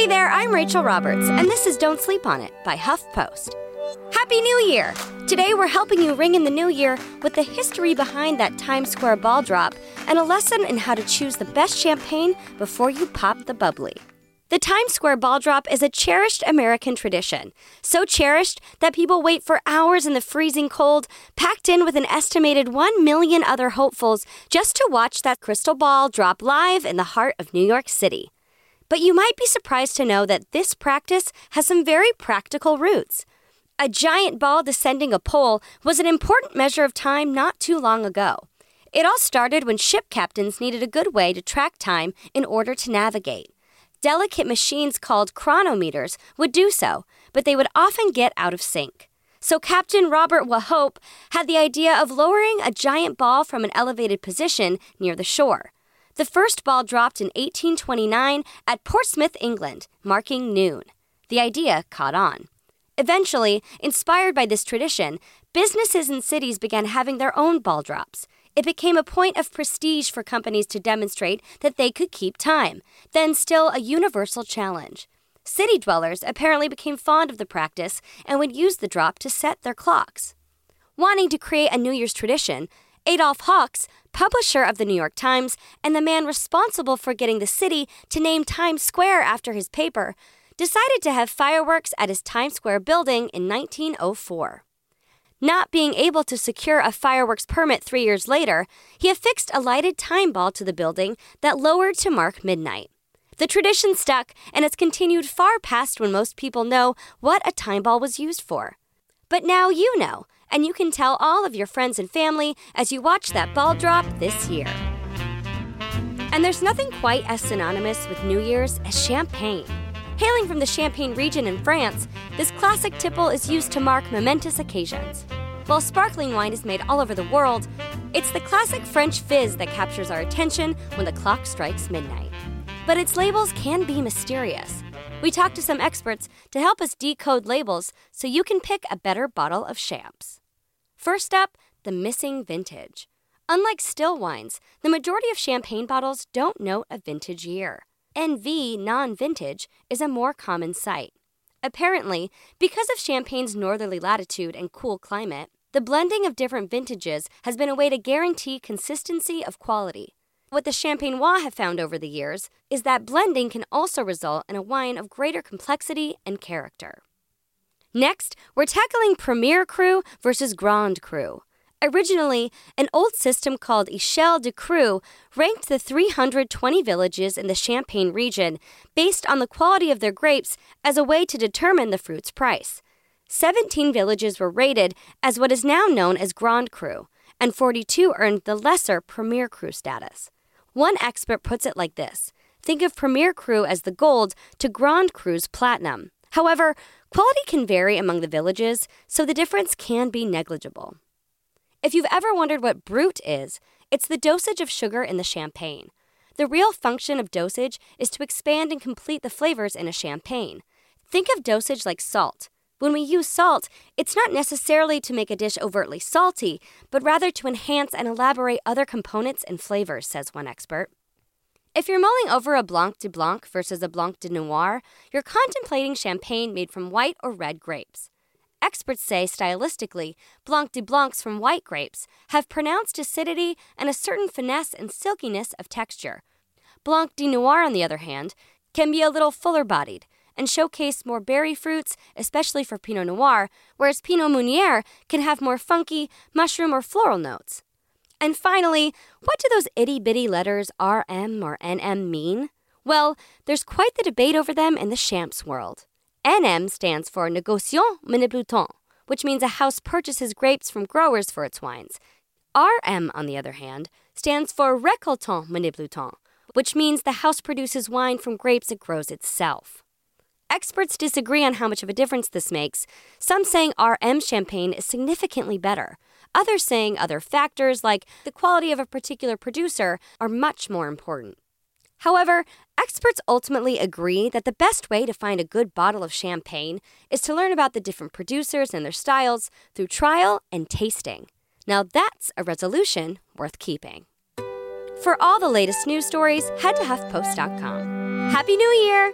Hey there, I'm Rachel Roberts, and this is Don't Sleep on It by HuffPost. Happy New Year! Today we're helping you ring in the new year with the history behind that Times Square ball drop and a lesson in how to choose the best champagne before you pop the bubbly. The Times Square ball drop is a cherished American tradition. So cherished that people wait for hours in the freezing cold, packed in with an estimated 1 million other hopefuls, just to watch that crystal ball drop live in the heart of New York City. But you might be surprised to know that this practice has some very practical roots. A giant ball descending a pole was an important measure of time not too long ago. It all started when ship captains needed a good way to track time in order to navigate. Delicate machines called chronometers would do so, but they would often get out of sync. So Captain Robert Wauchope had the idea of lowering a giant ball from an elevated position near the shore. The first ball dropped in 1829 at Portsmouth, England, marking noon. The idea caught on. Eventually, inspired by this tradition, businesses and cities began having their own ball drops. It became a point of prestige for companies to demonstrate that they could keep time, then still a universal challenge. City dwellers apparently became fond of the practice and would use the drop to set their clocks. Wanting to create a New Year's tradition, Adolph Ochs, publisher of the New York Times and the man responsible for getting the city to name Times Square after his paper, decided to have fireworks at his Times Square building in 1904. Not being able to secure a fireworks permit three years later, he affixed a lighted time ball to the building that lowered to mark midnight. The tradition stuck, and it's continued far past when most people know what a time ball was used for. But now you know, and you can tell all of your friends and family as you watch that ball drop this year. And there's nothing quite as synonymous with New Year's as champagne. Hailing from the Champagne region in France, this classic tipple is used to mark momentous occasions. While sparkling wine is made all over the world, it's the classic French fizz that captures our attention when the clock strikes midnight. But its labels can be mysterious. We talked to some experts to help us decode labels so you can pick a better bottle of champs. First up, the missing vintage. Unlike still wines, the majority of champagne bottles don't note a vintage year. NV non vintage is a more common sight. Apparently, because of Champagne's northerly latitude and cool climate, the blending of different vintages has been a way to guarantee consistency of quality. What the Champenois have found over the years is that blending can also result in a wine of greater complexity and character. Next, we're tackling Premier Cru versus Grand Cru. Originally, an old system called Echelle de Cru ranked the 320 villages in the Champagne region based on the quality of their grapes as a way to determine the fruit's price. 17 villages were rated as what is now known as Grand Cru, and 42 earned the lesser Premier Cru status. One expert puts it like this Think of Premier Cru as the gold to Grand Cru's platinum. However, quality can vary among the villages, so the difference can be negligible. If you've ever wondered what brut is, it's the dosage of sugar in the champagne. The real function of dosage is to expand and complete the flavors in a champagne. Think of dosage like salt. When we use salt, it's not necessarily to make a dish overtly salty, but rather to enhance and elaborate other components and flavors, says one expert. If you're mulling over a Blanc de Blanc versus a Blanc de Noir, you're contemplating champagne made from white or red grapes. Experts say stylistically, Blanc de Blancs from white grapes have pronounced acidity and a certain finesse and silkiness of texture. Blanc de Noir, on the other hand, can be a little fuller bodied and showcase more berry fruits, especially for Pinot Noir, whereas Pinot Meunier can have more funky, mushroom, or floral notes. And finally, what do those itty bitty letters RM or NM mean? Well, there's quite the debate over them in the champs world. NM stands for Négociant Manipulant, which means a house purchases grapes from growers for its wines. RM, on the other hand, stands for Récoltant Manipulant, which means the house produces wine from grapes it grows itself. Experts disagree on how much of a difference this makes, some saying RM champagne is significantly better, others saying other factors like the quality of a particular producer are much more important. However, experts ultimately agree that the best way to find a good bottle of champagne is to learn about the different producers and their styles through trial and tasting. Now, that's a resolution worth keeping. For all the latest news stories, head to HuffPost.com. Happy New Year!